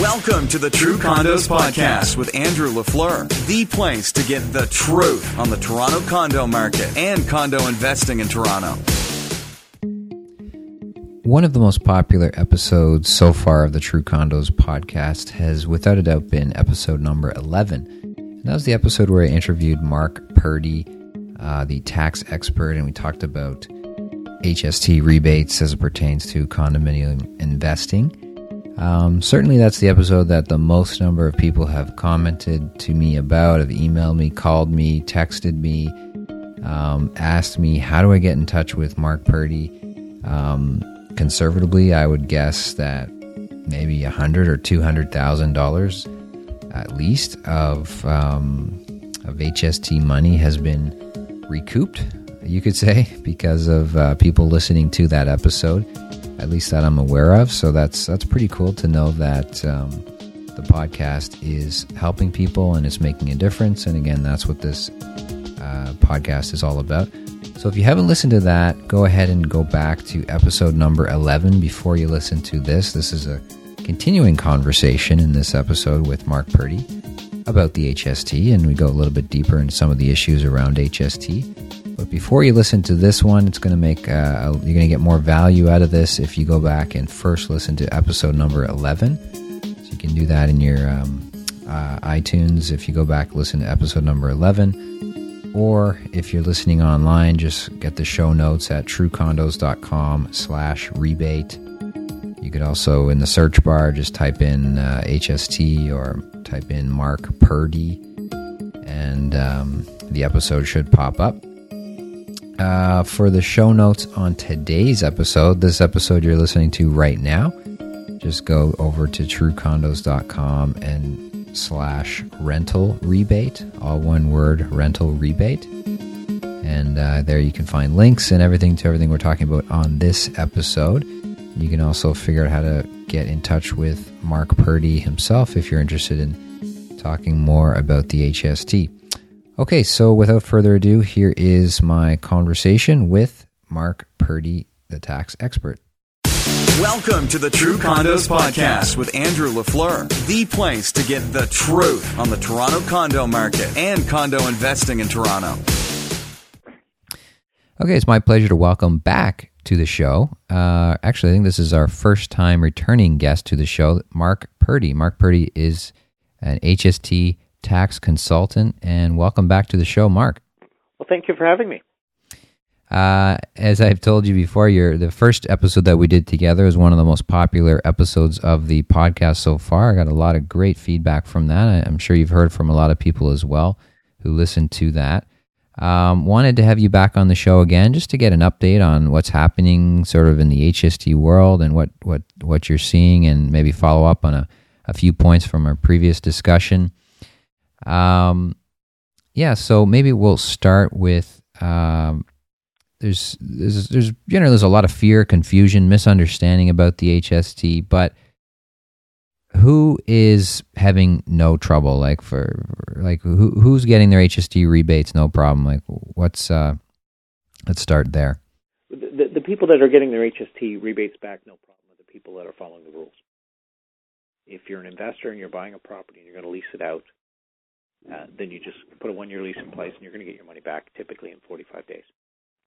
Welcome to the True Condos Podcast with Andrew LaFleur, the place to get the truth on the Toronto condo market and condo investing in Toronto. One of the most popular episodes so far of the True Condos podcast has without a doubt been episode number 11. And that was the episode where I interviewed Mark Purdy, uh, the tax expert, and we talked about HST rebates as it pertains to condominium investing. Um, certainly, that's the episode that the most number of people have commented to me about, have emailed me, called me, texted me, um, asked me, how do I get in touch with Mark Purdy? Um, conservatively, I would guess that maybe a hundred or two hundred thousand dollars, at least, of um, of HST money has been recouped. You could say because of uh, people listening to that episode at least that I'm aware of. So that's that's pretty cool to know that um, the podcast is helping people and it's making a difference. And again, that's what this uh, podcast is all about. So if you haven't listened to that, go ahead and go back to episode number 11 before you listen to this. This is a continuing conversation in this episode with Mark Purdy about the HST, and we go a little bit deeper into some of the issues around HST. But before you listen to this one, it's going to make uh, you're going to get more value out of this if you go back and first listen to episode number 11. So you can do that in your um, uh, iTunes if you go back listen to episode number 11. Or if you're listening online, just get the show notes at truecondos.com slash rebate. You could also, in the search bar, just type in uh, HST or type in Mark Purdy, and um, the episode should pop up. Uh, for the show notes on today's episode, this episode you're listening to right now, just go over to truecondos.com and slash rental rebate, all one word rental rebate. And uh, there you can find links and everything to everything we're talking about on this episode. You can also figure out how to get in touch with Mark Purdy himself if you're interested in talking more about the HST. Okay, so without further ado, here is my conversation with Mark Purdy, the tax expert. Welcome to the True Condos Podcast with Andrew LaFleur, the place to get the truth on the Toronto condo market and condo investing in Toronto. Okay, it's my pleasure to welcome back to the show. Uh, actually, I think this is our first time returning guest to the show, Mark Purdy. Mark Purdy is an HST tax consultant. And welcome back to the show, Mark. Well, thank you for having me. Uh, as I've told you before, your the first episode that we did together is one of the most popular episodes of the podcast so far. I got a lot of great feedback from that. I'm sure you've heard from a lot of people as well who listened to that. Um, wanted to have you back on the show again just to get an update on what's happening sort of in the HST world and what, what, what you're seeing and maybe follow up on a, a few points from our previous discussion. Um, yeah, so maybe we'll start with um, there's, there's there's you know there's a lot of fear, confusion, misunderstanding about the HST, but who is having no trouble? Like for like who who's getting their HST rebates no problem? Like what's uh, let's start there. The, the people that are getting their HST rebates back no problem are the people that are following the rules. If you're an investor and you're buying a property and you're going to lease it out, uh, then you just put a one year lease in place and you're going to get your money back typically in 45 days.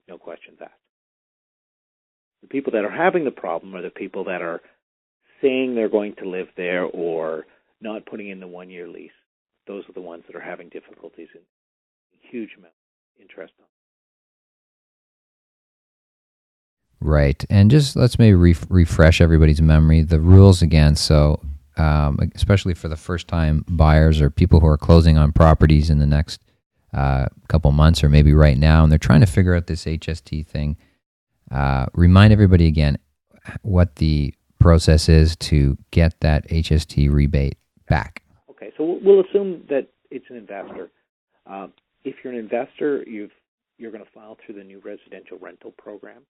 No questions asked. The people that are having the problem are the people that are saying they're going to live there or not putting in the one year lease. Those are the ones that are having difficulties and huge amount of interest on. Right. And just let's maybe re- refresh everybody's memory. The rules again. So um, especially for the first time buyers or people who are closing on properties in the next uh, couple months or maybe right now, and they're trying to figure out this HST thing. Uh, remind everybody again what the process is to get that HST rebate back. Okay, so we'll assume that it's an investor. Um, if you're an investor, you've you're going to file through the new residential rental program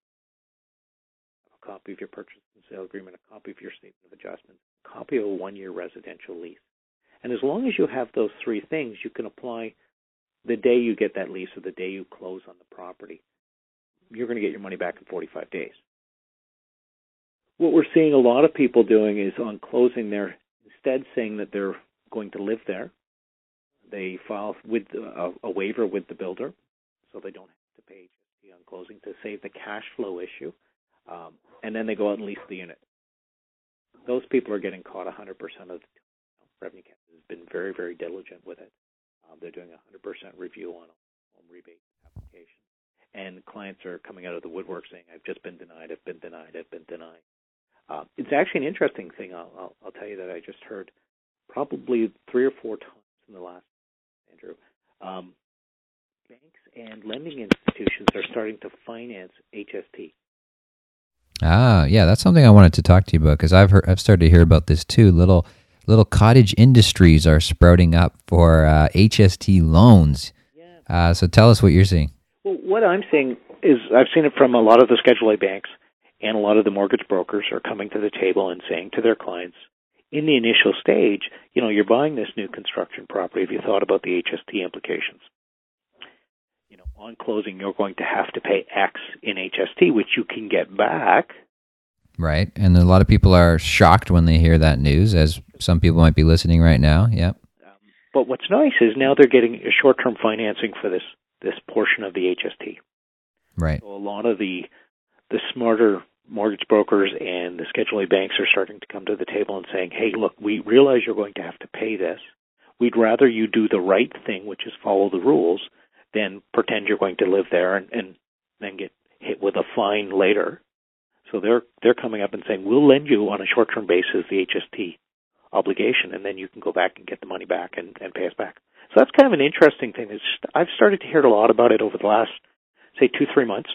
a copy of your purchase and sale agreement, a copy of your statement of adjustment, a copy of a one year residential lease. And as long as you have those three things, you can apply the day you get that lease or the day you close on the property. You're going to get your money back in 45 days. What we're seeing a lot of people doing is on closing there, instead saying that they're going to live there. They file with a, a waiver with the builder, so they don't have to pay HST on closing to save the cash flow issue, um, and then they go out and lease the unit. Those people are getting caught 100% of the time. Revenue Canada has been very, very diligent with it. Um, they're doing 100% review on home rebate applications, and clients are coming out of the woodwork saying, "I've just been denied. I've been denied. I've been denied." Uh, it's actually an interesting thing. I'll, I'll, I'll tell you that I just heard probably three or four times in the last Andrew. Um, banks and lending institutions are starting to finance HST. Ah, yeah, that's something I wanted to talk to you about because I've heard, I've started to hear about this too. Little little cottage industries are sprouting up for uh, HST loans. Yeah. Uh, so tell us what you're seeing. Well, what I'm seeing is I've seen it from a lot of the Schedule A banks and a lot of the mortgage brokers are coming to the table and saying to their clients, in the initial stage, you know, you're buying this new construction property. Have you thought about the HST implications? You know, on closing, you're going to have to pay X in HST, which you can get back. Right. And a lot of people are shocked when they hear that news, as some people might be listening right now. Yep. Um, but what's nice is now they're getting a short-term financing for this this portion of the HST. Right. So a lot of the the smarter mortgage brokers and the Schedule A banks are starting to come to the table and saying, "Hey, look, we realize you're going to have to pay this. We'd rather you do the right thing, which is follow the rules, than pretend you're going to live there and, and then get hit with a fine later." So they're they're coming up and saying, "We'll lend you on a short-term basis the HST obligation, and then you can go back and get the money back and, and pay us back." So that's kind of an interesting thing. It's, I've started to hear a lot about it over the last, say, two three months,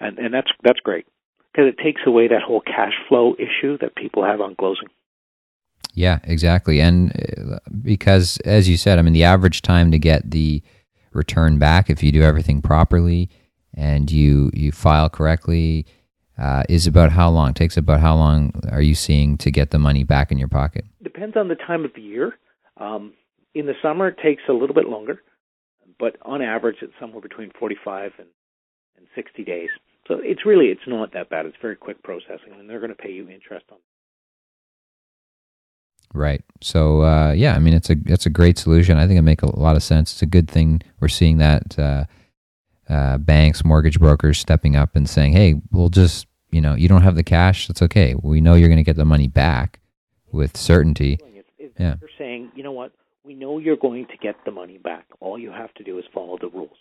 and and that's that's great because it takes away that whole cash flow issue that people have on closing. Yeah, exactly. And uh, because, as you said, I mean, the average time to get the return back, if you do everything properly and you you file correctly, uh, is about how long? Takes about how long are you seeing to get the money back in your pocket? Depends on the time of the year. Um, in the summer, it takes a little bit longer, but on average, it's somewhere between 45 and, and 60 days. So it's really it's not that bad. It's very quick processing, and they're going to pay you interest on. Right. So uh, yeah, I mean it's a it's a great solution. I think it makes a lot of sense. It's a good thing we're seeing that uh, uh, banks, mortgage brokers stepping up and saying, "Hey, we'll just you know you don't have the cash. That's okay. We know you're going to get the money back with certainty." It's, it's, Yeah. They're saying, you know what? We know you're going to get the money back. All you have to do is follow the rules.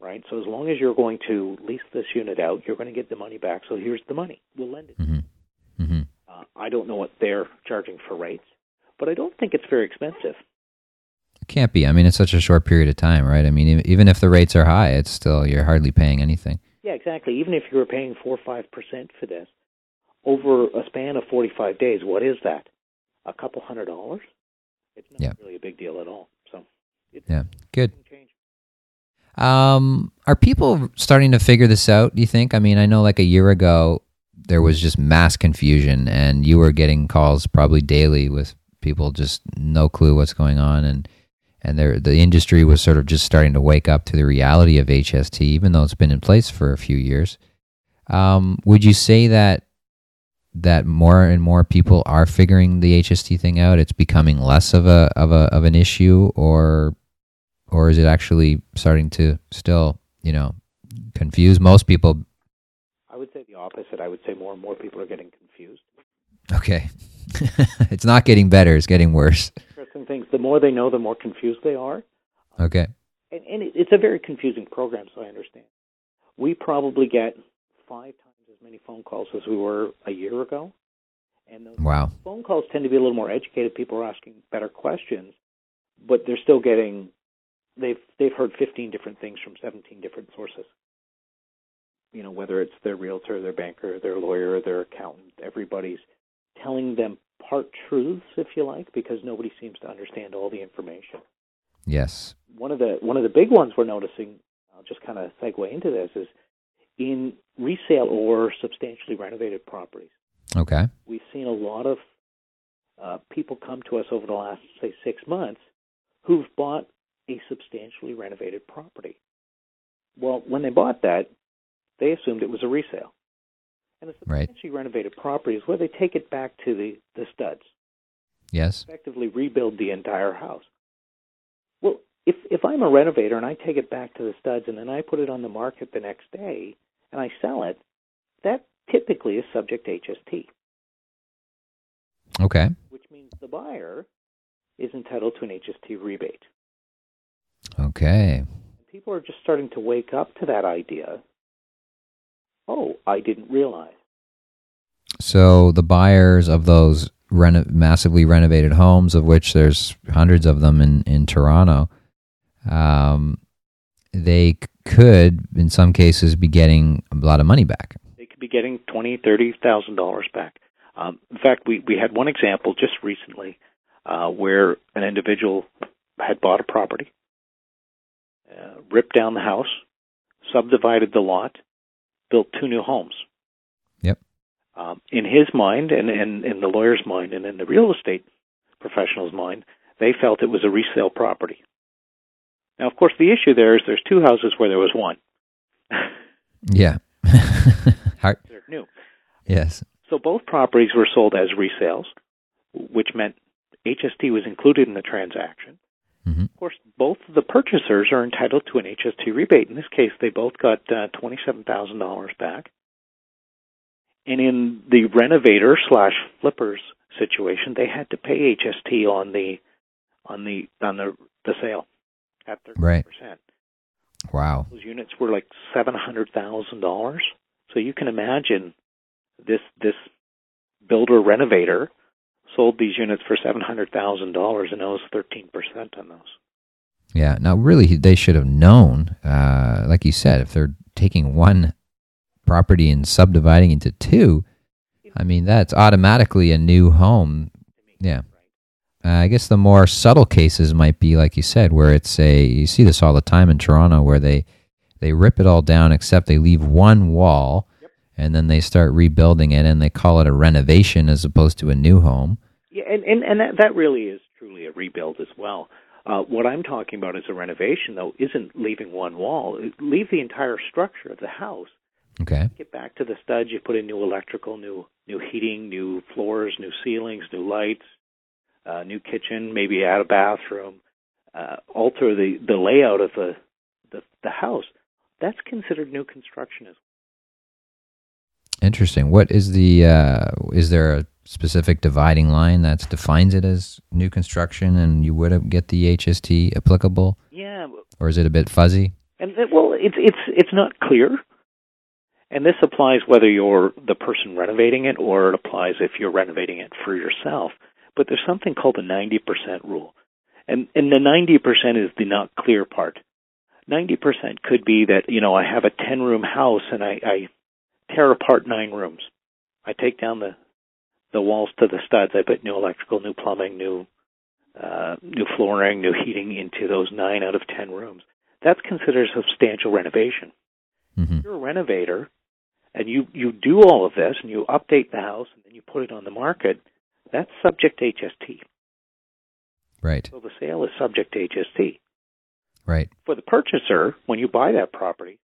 Right? So as long as you're going to lease this unit out, you're going to get the money back. So here's the money. We'll lend it. hmm hmm Uh, I don't know what they're charging for rates, but I don't think it's very expensive. It can't be. I mean, it's such a short period of time, right? I mean, even if the rates are high, it's still you're hardly paying anything. Yeah, exactly. Even if you were paying four or five percent for this over a span of forty-five days, what is that? A couple hundred dollars? It's not Yeah. really a big deal at all. So Yeah. Good. Um, are people starting to figure this out? Do you think? I mean, I know like a year ago there was just mass confusion, and you were getting calls probably daily with people just no clue what's going on, and and there the industry was sort of just starting to wake up to the reality of HST, even though it's been in place for a few years. Um, would you say that that more and more people are figuring the HST thing out? It's becoming less of a of a of an issue, or or is it actually starting to still, you know, confuse most people? I would say the opposite. I would say more and more people are getting confused. Okay, it's not getting better; it's getting worse. Interesting things. The more they know, the more confused they are. Okay, And, and it, it's a very confusing program, so I understand. We probably get five times as many phone calls as we were a year ago. And those wow, phone calls tend to be a little more educated. People are asking better questions, but they're still getting they've they've heard 15 different things from 17 different sources. You know, whether it's their realtor, their banker, their lawyer, their accountant, everybody's telling them part truths, if you like, because nobody seems to understand all the information. yes, One of the one of the big ones we're noticing, I'll just kind of segue into this, is in resale or substantially renovated properties okay, we've seen a lot of uh, people come to us over the last, say, six months who've bought a substantially renovated property. Well, when they bought that, they assumed it was a resale. And a Right. substantially renovated property is where they take it back to the, the studs. Yes. effectively rebuild the entire house. Well, if if I'm a renovator and I take it back to the studs and then I put it on the market the next day and I sell it, that typically is subject to HST, Okay. which means the buyer is entitled to an HST rebate. Okay. People are just starting to wake up to that idea. Oh, I didn't realize. So the buyers of those reno- massively renovated homes, of which there's hundreds of them in in Toronto, um, they could, in some cases, be getting a lot of money back. They could be getting twenty, thirty thousand dollars back. Um, in fact, we we had one example just recently uh, where an individual had bought a property, uh, ripped down the house, subdivided the lot, built two new homes. Yep. Um, in his mind, and, in the lawyer's mind, and in the real estate professional's mind, they felt it was a resale property. Now, of course, the issue there is there's two houses where there was one. Yeah. Hard- They're new. yes. So both properties were sold as resales, which meant HST was included in the transaction. Hmm Of course, both the purchasers are entitled to an HST rebate. In this case, they both got uh, $27,000 back. And in the renovator slash flippers situation, they had to pay HST on the on the on the the sale at 30%. Wow. Those units were like seven hundred thousand dollars. So you can imagine this this builder renovator sold these units for seven hundred thousand dollars and owes thirteen percent on those. Yeah. Now, really, they should have known, uh, like you said, if they're taking one property and subdividing into two, I mean, that's automatically a new home. Yeah. Uh, I guess the more subtle cases might be, like you said, where it's a, you see this all the time in Toronto, where they, they rip it all down except they leave one wall and then they start rebuilding it and they call it a renovation as opposed to a new home. Yeah, and and, and that, that really is truly a rebuild as well. Uh, what I'm talking about as a renovation, though, isn't leaving one wall. Leave the entire structure of the house. Okay. Get back to the studs. You put in new electrical, new new heating, new floors, new ceilings, new lights, uh, new kitchen, maybe add a bathroom. Uh, alter the the layout of the, the the house. That's considered new construction as Interesting. What is the, uh, is there a specific dividing line that defines it as new construction and you would get the HST applicable? yeah. Or is it a bit fuzzy? And it, well, it's it's it's not clear. And this applies whether you're the person renovating it or it applies if you're renovating it for yourself. But there's something called the 90% rule. And and the 90% is the not clear part. 90% could be that, you know, I have a 10 room house and I, I tear apart nine rooms. I take down the the walls to the studs. I put new electrical, new plumbing, new uh, new flooring, new heating into those nine out of ten rooms. That's considered substantial renovation. hmm If you're a renovator and you, you do all of this and you update the house and then you put it on the market, that's subject to HST. Right. So the sale is subject to HST. Right. For the purchaser, when you buy that property,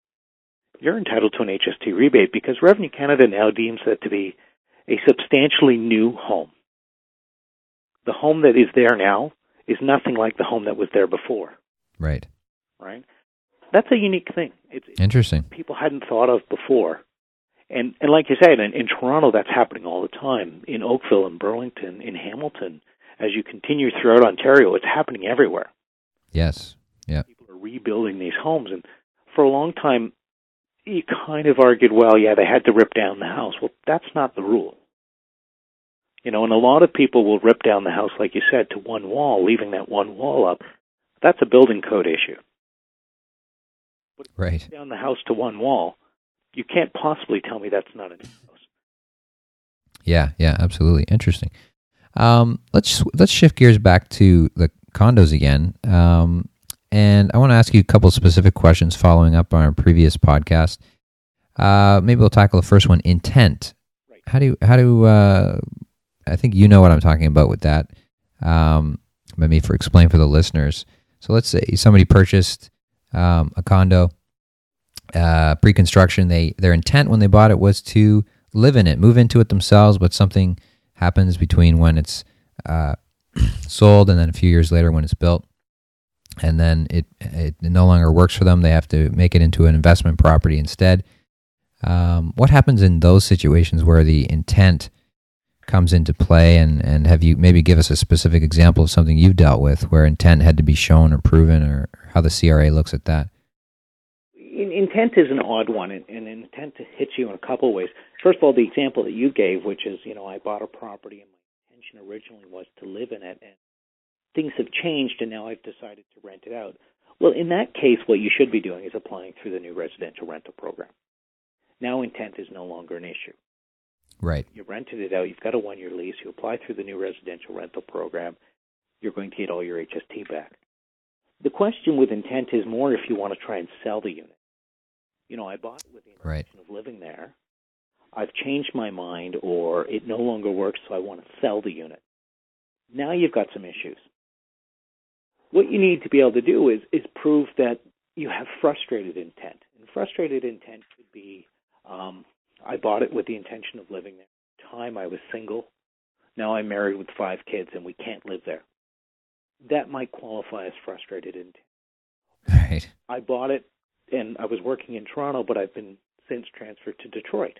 you're entitled to an HST rebate because Revenue Canada now deems that to be a substantially new home. The home that is there now is nothing like the home that was there before, Right. right? That's a unique thing. It's Interesting. people hadn't thought of before. And and like you said, in, in Toronto, that's happening all the time. In Oakville, in Burlington, in Hamilton, as you continue throughout Ontario, it's happening everywhere. Yes. Yeah. People are rebuilding these homes, and for a long time, you kind of argued, well, yeah, they had to rip down the house. Well, that's not the rule. You know, and a lot of people will rip down the house, like you said, to one wall, leaving that one wall up. That's a building code issue. Right. Down the house to one wall, you can't possibly tell me that's not a new house. Yeah. Yeah. Absolutely. Interesting. Um, let's let's shift gears back to the condos again. Um, and I want to ask you a couple specific questions following up on our previous podcast. Uh, maybe we'll tackle the first one: intent. Right. How do you, how do uh, I think you know what I'm talking about with that? Um, let me for explain for the listeners. So let's say somebody purchased um, a condo uh, pre-construction. They their intent when they bought it was to live in it, move into it themselves. But something happens between when it's uh, sold, and then a few years later when it's built, and then it it no longer works for them. They have to make it into an investment property instead. Um, what happens in those situations where the intent comes into play, and and have you maybe give us a specific example of something you've dealt with where intent had to be shown or proven, or how the CRA looks at that? intent is an odd one, and, and intent hits you in a couple of ways. First of all, the example that you gave, which is, you know, I bought a property and my intention originally was to live in it, and things have changed, and now I've decided to rent it out. Well, in that case, what you should be doing is applying through the new residential rental program. Now, intent is no longer an issue. Right. You rented it out. You've got a one-year lease. You apply through the new residential rental program. You're going to get all your HST back. The question with intent is more if you want to try and sell the unit you know, I bought it with the intention right. of living there. I've changed my mind, or it no longer works, so I want to sell the unit. Now you've got some issues. What you need to be able to do is is prove that you have frustrated intent. And frustrated intent could be, um, I bought it with the intention of living there. At the time I was single. Now I'm married with five kids, and we can't live there. That might qualify as frustrated intent. Right. I bought it and I was working in Toronto, but I've been since transferred to Detroit.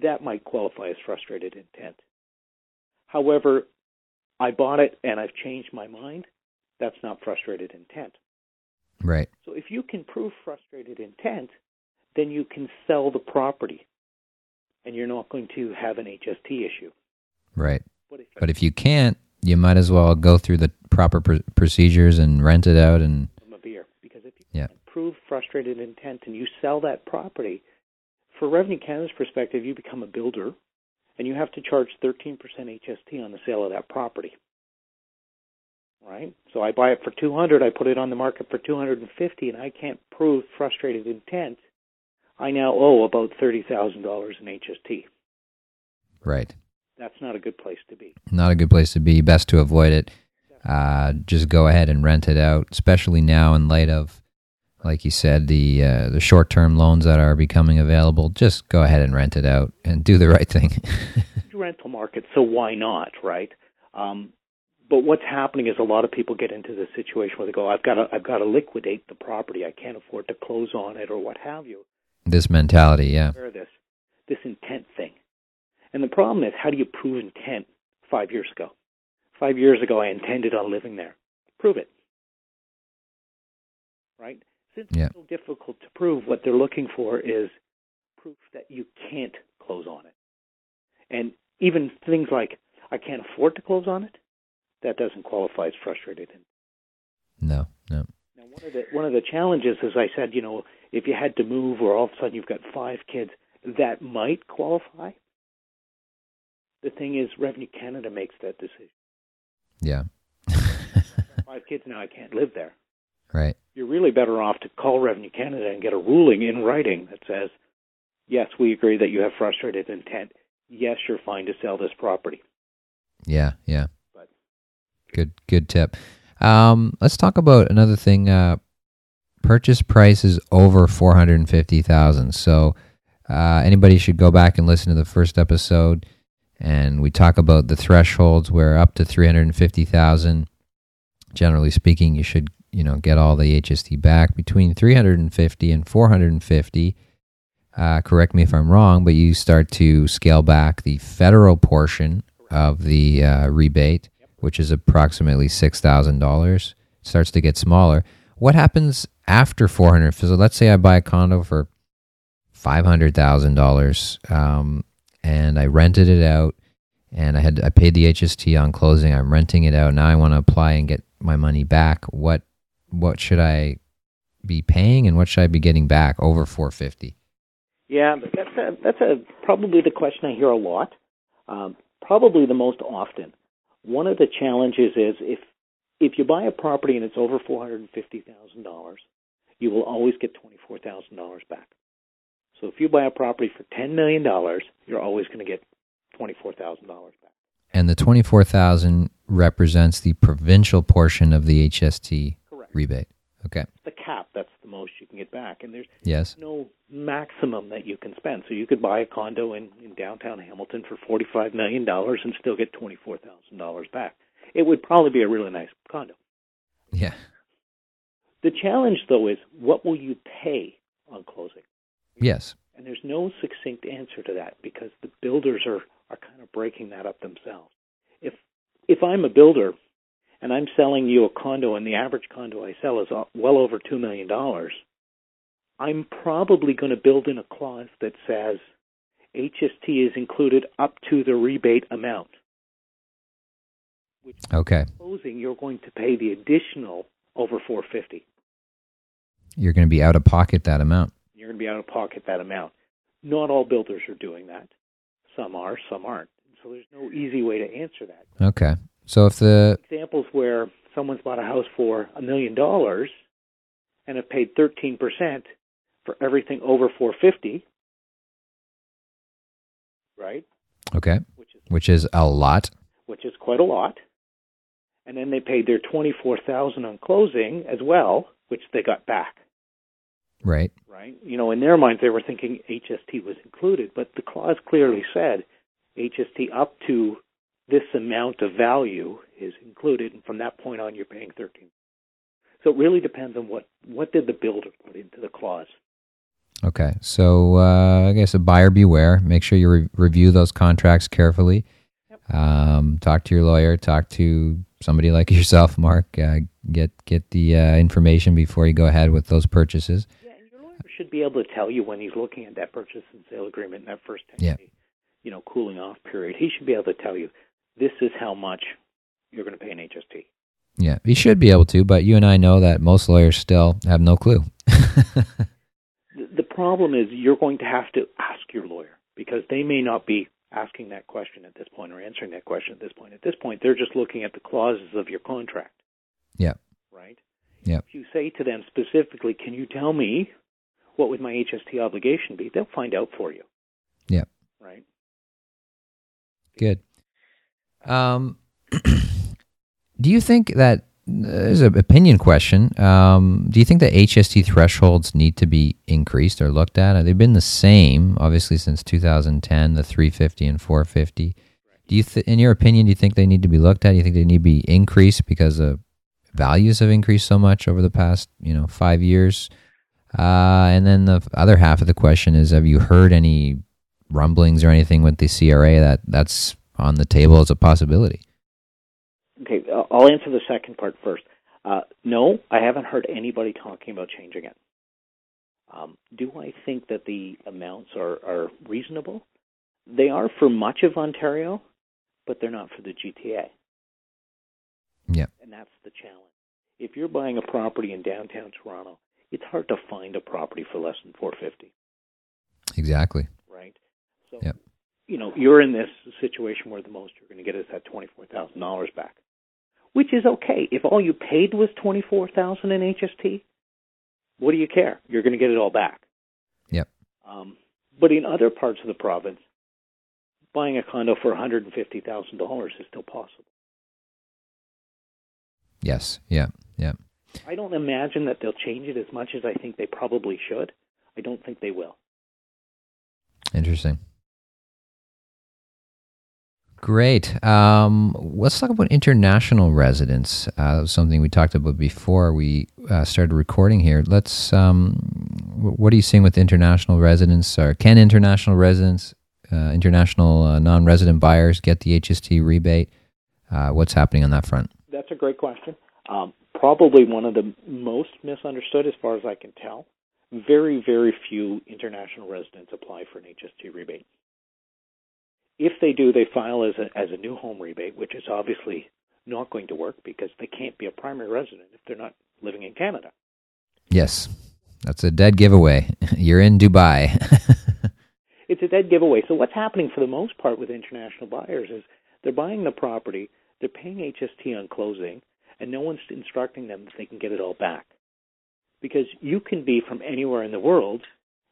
That might qualify as frustrated intent. However, I bought it and I've changed my mind. That's not frustrated intent. Right. So if you can prove frustrated intent, then you can sell the property and you're not going to have an HST issue. Right. But if, but if you can't, you might as well go through the proper pr- procedures and rent it out and a beer because if you yeah prove frustrated intent and you sell that property, for Revenue Canada's perspective, you become a builder and you have to charge 13% HST on the sale of that property. Right? So I buy it for 200, I put it on the market for 250 and I can't prove frustrated intent. I now owe about $30,000 in HST. Right. That's not a good place to be. Not a good place to be. Best to avoid it. Uh, just go ahead and rent it out, especially now in light of like you said, the uh, the short term loans that are becoming available, just go ahead and rent it out and do the right thing. rental market, so why not, right? Um, but what's happening is a lot of people get into the situation where they go, "I've got to, I've got to liquidate the property. I can't afford to close on it, or what have you." This mentality, yeah. This, this intent thing, and the problem is, how do you prove intent? Five years ago, five years ago, I intended on living there. Prove it, right? Since yeah. it's so difficult to prove, what they're looking for is proof that you can't close on it. And even things like, I can't afford to close on it, that doesn't qualify as frustrated. Intent. No, no. Now, one of the one of the challenges, as I said, you know, if you had to move, or all of a sudden you've got five kids, that might qualify. The thing is, Revenue Canada makes that decision. Yeah. five kids now, I can't live there. Right. You're really better off to call Revenue Canada and get a ruling in writing that says, yes, we agree that you have frustrated intent. Yes, you're fine to sell this property. Yeah, yeah. Good, good tip. Um, let's talk about another thing. Uh, purchase price is over four hundred and fifty thousand. So uh, anybody should go back and listen to the first episode, and we talk about the thresholds where up to three hundred and fifty thousand. Generally speaking, you should you know get all the HST back between 350 and 450. Uh, correct me if I'm wrong, but you start to scale back the federal portion of the uh, rebate, which is approximately six thousand dollars. Starts to get smaller. What happens after 400? So let's say I buy a condo for five hundred thousand um, dollars, and I rented it out, and I had I paid the HST on closing. I'm renting it out now. I want to apply and get my money back. What what should I be paying and what should I be getting back over 450? Yeah, that's a, that's a probably the question I hear a lot. Um, probably the most often. One of the challenges is if if you buy a property and it's over four hundred and fifty thousand dollars, you will always get twenty four thousand dollars back. So if you buy a property for ten million dollars, you're always going to get twenty four thousand dollars back. And the twenty four thousand represents the provincial portion of the HST Correct. rebate. Okay. The cap, that's the most you can get back. And there's Yes. no maximum that you can spend. So you could buy a condo in, in downtown Hamilton for $45 million and still get $24,000 back. it would probably be a really nice condo. Yeah. The challenge, though, is what will you pay on closing? Yes. And there's no succinct answer to that because the builders are, are kind of breaking that up themselves. If if I'm a builder and I'm selling you a condo and the average condo I sell is uh, well over $2 million, I'm probably going to build in a clause that says HST is included up to the rebate amount. Which Okay. Closing, you're going to pay the additional over 450. You're going to be out of pocket that amount. You're going to be out of pocket that amount. Not all builders are doing that. Some are, some aren't. So there's no easy way to answer that. Okay. So if the Examples where someone's bought a house for a million dollars and have paid 13% for everything over 450, right? okay, Which is which is a lot. which is quite a lot. And then they paid their 24,000 on closing as well, which they got back. Right. right? You know, in their minds, they were thinking HST was included, but the clause clearly said HST up to this amount of value is included, and from that point on, you're paying 13. So it really depends on what what did the builder put into the clause. Okay. So uh, I guess a buyer beware. Make sure you re- review those contracts carefully. Um, talk to your lawyer. Talk to somebody like yourself, Mark. Uh, get get the uh, information before you go ahead with those purchases. Yeah, and your lawyer should be able to tell you when he's looking at that purchase and sale agreement in that first 10 Yeah. day, you know, cooling off period. He should be able to tell you this is how much you're going to pay in HST. Yeah, he should be able to, but you and I know that most lawyers still have no clue. Problem is you're going to have to ask your lawyer because they may not be asking that question at this point or answering that question at this point. At this point, they're just looking at the clauses of your contract, yeah. right? Yeah. If you say to them specifically, "Can you tell me what would my HST obligation be?" They'll find out for you, Yeah. right? Good. Um, do you think that there's an opinion question? Um, do you think that HST thresholds need to be increased or looked at? They've been the same, obviously, since 2010, the 350 and 450. Do you, th- in your opinion, do you think they need to be looked at? Do you think they need to be increased because the values have increased so much over the past, you know, five years? Uh, and then the other half of the question is: Have you heard any rumblings or anything with the CRA that that's on the table as a possibility? Okay, uh, I'll answer the second part first. Uh, no, I haven't heard anybody talking about changing it. Um, do I think that the amounts are, are reasonable? They are for much of Ontario, but they're not for the GTA. Yeah. And that's the challenge. If you're buying a property in downtown Toronto, it's hard to find a property for less than 450, Exactly. right? So, Yep. you know, you're in this situation where the most you're going to get is that $24,000 back, which is okay. If all you paid was 24000 in HST, what do you care? You're going to get it all back. Yep. Um, but in other parts of the province, buying a condo for $150,000 is still possible. Yes. Yeah. Yeah. I don't imagine that they'll change it as much as I think they probably should. I don't think they will. Interesting. Great. Um, let's talk about international residents. Uh, something we talked about before we uh, started recording here. Let's. Um, wh- what are you seeing with international residents? Or can international residents, uh, international uh, non-resident buyers, get the HST rebate? Uh, what's happening on that front? That's a great question. Um, probably one of the most misunderstood, as far as I can tell. Very, very few international residents apply for an HST rebate. If they do, they file as a, as a new home rebate, which is obviously not going to work because they can't be a primary resident if they're not living in Canada. Yes, that's a dead giveaway. You're in Dubai. It's a dead giveaway. So what's happening for the most part with international buyers is they're buying the property, they're paying HST on closing, and no one's instructing them that they can get it all back. Because you can be from anywhere in the world,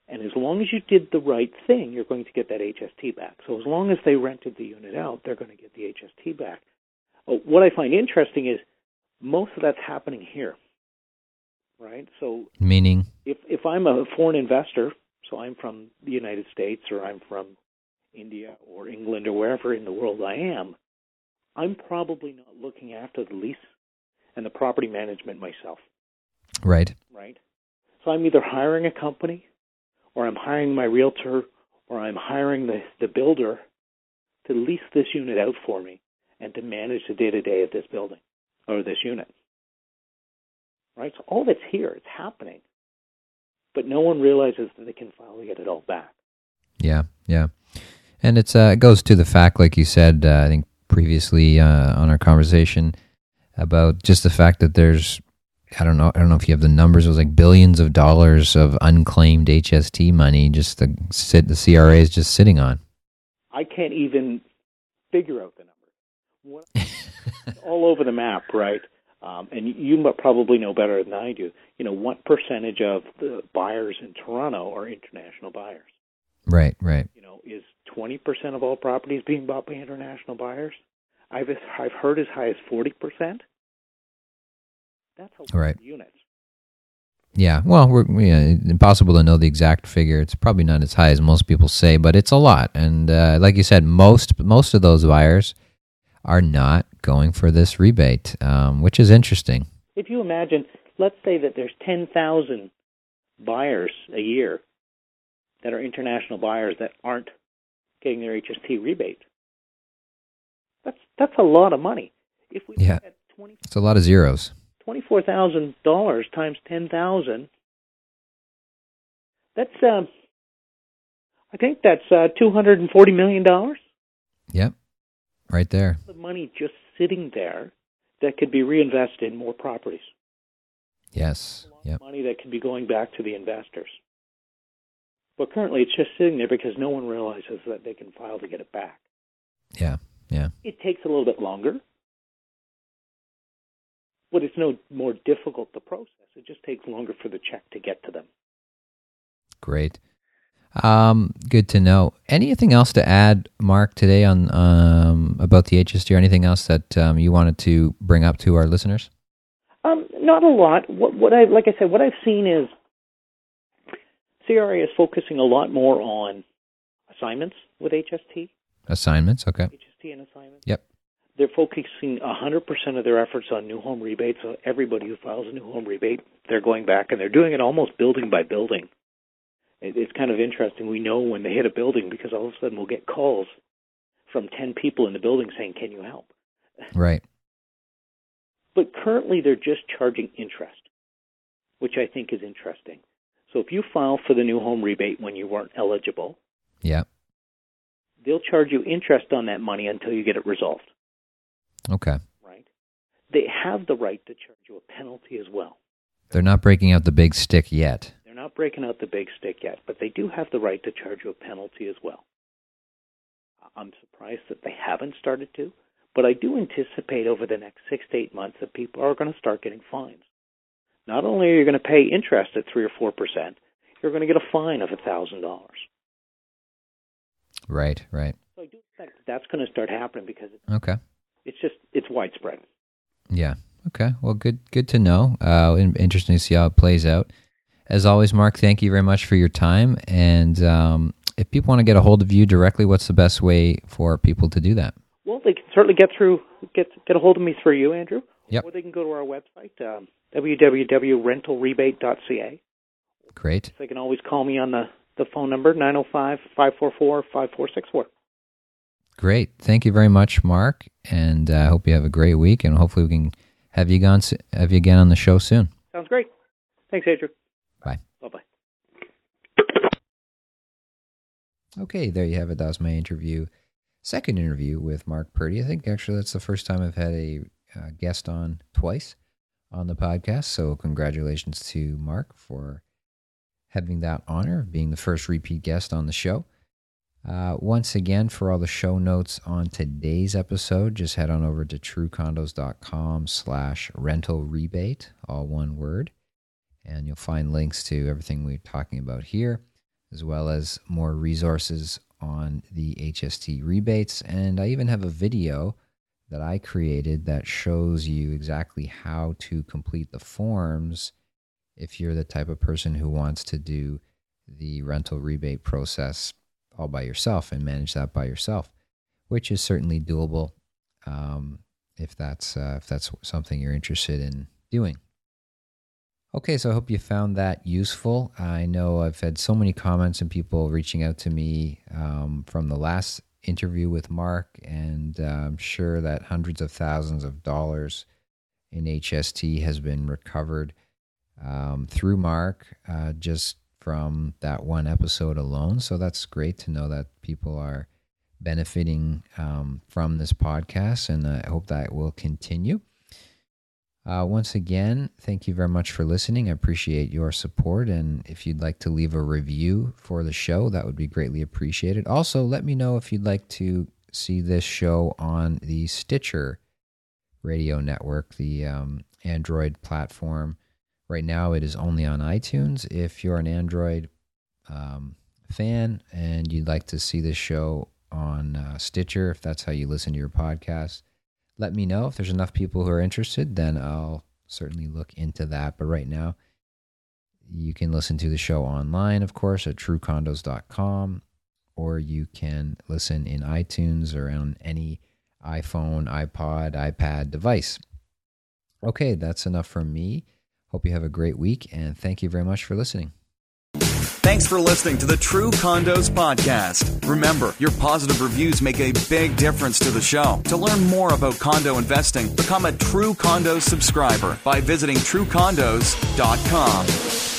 and as long as you did the right thing, you're going to get that HST back. So as long as they rented the unit out, they're going to get the HST back. Uh, What I find interesting is most of that's happening here, right? So Meaning, if if I'm a foreign investor, so I'm from the United States or I'm from India or England or wherever in the world I am, I'm probably not looking after the lease and the property management myself. Right. Right. So I'm either hiring a company, or I'm hiring my realtor, or I'm hiring the the builder to lease this unit out for me and to manage the day to day of this building or this unit. Right? So all that's here, it's happening. But no one realizes that they can finally get it all back. Yeah, yeah. And it's uh, it goes to the fact, like you said, uh, I think previously uh, on our conversation about just the fact that there's, I don't know, I don't know if you have the numbers. It was like billions of dollars of unclaimed HST money just the sit the CRA is just sitting on. I can't even figure out the number. all over the map, right? Um, and you probably know better than I do. You know, what percentage of the buyers in Toronto are international buyers? Right, right. You know, is 20% of all properties being bought by international buyers? I've I've heard as high as 40%. That's a lot right. of units. Yeah, well, we're yeah, impossible to know the exact figure. It's probably not as high as most people say, but it's a lot. And uh, like you said, most most of those buyers are not going for this rebate, um, which is interesting. If you imagine, let's say that there's 10,000 buyers a year that are international buyers that aren't getting their HST rebate. That's that's a lot of money. If we yeah, 20, it's a lot of zeros. Twenty-four thousand dollars times ten thousand. That's um, I think that's uh, two hundred and forty million dollars. Yep, right there. The money just sitting there that could be reinvested in more properties. Yes. Yep. Money that could be going back to the investors. But currently, it's just sitting there because no one realizes that they can file to get it back. Yeah. Yeah. It takes a little bit longer, but it's no more difficult to process. It just takes longer for the check to get to them. Great. Um, good to know. Anything else to add, Mark, today on um, about the HST or anything else that um, you wanted to bring up to our listeners? Um, not a lot. What, what I like I said, what I've seen is CRA is focusing a lot more on assignments with HST. Assignments, okay. HST and assignments. Yep. They're focusing 100% of their efforts on new home rebates. So everybody who files a new home rebate, they're going back and they're doing it almost building by building it's kind of interesting. We know when they hit a building because all of a sudden we'll get calls from 10 people in the building saying, Can you help? Right. But currently they're just charging interest, which I think is interesting. So if you file for the new home rebate when you weren't eligible, yeah, they'll charge you interest on that money until you get it resolved. Okay. Right? They have the right to charge you a penalty as well. They're not breaking out the big stick yet. They're not breaking out the big stick yet, but they do have the right to charge you a penalty as well. I'm surprised that they haven't started to, but I do anticipate over the next six to eight months that people are going to start getting fines. Not only are you going to pay interest at three or four percent, you're going to get a fine of a thousand dollars. Right, right. So I do expect that's going to start happening because it's, okay, it's just it's widespread. Yeah. Okay. Well, good. Good to know. Uh, interesting to see how it plays out. As always, Mark, thank you very much for your time. And um, if people want to get a hold of you directly, what's the best way for people to do that? Well, they can certainly get through get get a hold of me through you, Andrew. Yep. Or they can go to our website, um, www.rentalrebate.ca. Great. They can always call me on the, the phone number, 905 544 5464. Great. Thank you very much, Mark. And I uh, hope you have a great week. And hopefully, we can have you, gone, have you again on the show soon. Sounds great. Thanks, Andrew. Bye. Bye bye. Okay, there you have it. That was my interview, second interview with Mark Purdy. I think actually that's the first time I've had a uh, guest on twice on the podcast. So congratulations to Mark for having that honor of being the first repeat guest on the show. Uh, once again, for all the show notes on today's episode, just head on over to truecondos.com slash rental rebate, all one word and you'll find links to everything we're talking about here, as well as more resources on the HST rebates. And I even have a video that I created that shows you exactly how to complete the forms if you're the type of person who wants to do the rental rebate process all by yourself and manage that by yourself, which is certainly doable. um, if that's uh, if that's something you're interested in doing. Okay, so I hope you found that useful. I know I've had so many comments and people reaching out to me um, from the last interview with Mark, and uh, I'm sure that hundreds of thousands of dollars in HST has been recovered um, through Mark uh, just from that one episode alone. So that's great to know that people are benefiting um, from this podcast, and I hope that will continue. Uh, once again, thank you very much for listening. I appreciate your support. And if you'd like to leave a review for the show, that would be greatly appreciated. Also, let me know if you'd like to see this show on the Stitcher radio network, the um, Android platform. Right now, it is only on iTunes. If you're an Android um, fan and you'd like to see this show on uh, Stitcher, if that's how you listen to your podcast, let me know. If there's enough people who are interested, then I'll certainly look into that. But right now, you can listen to the show online, of course, at truecondos.com, or you can listen in iTunes or on any iPhone, iPod, iPad device. Okay, that's enough from me. Hope you have a great week, and thank you very much for listening. Thanks for listening to the True Condos Podcast. Remember, your positive reviews make a big difference to the show. To learn more about condo investing, become a True Condos subscriber by visiting truecondos.com.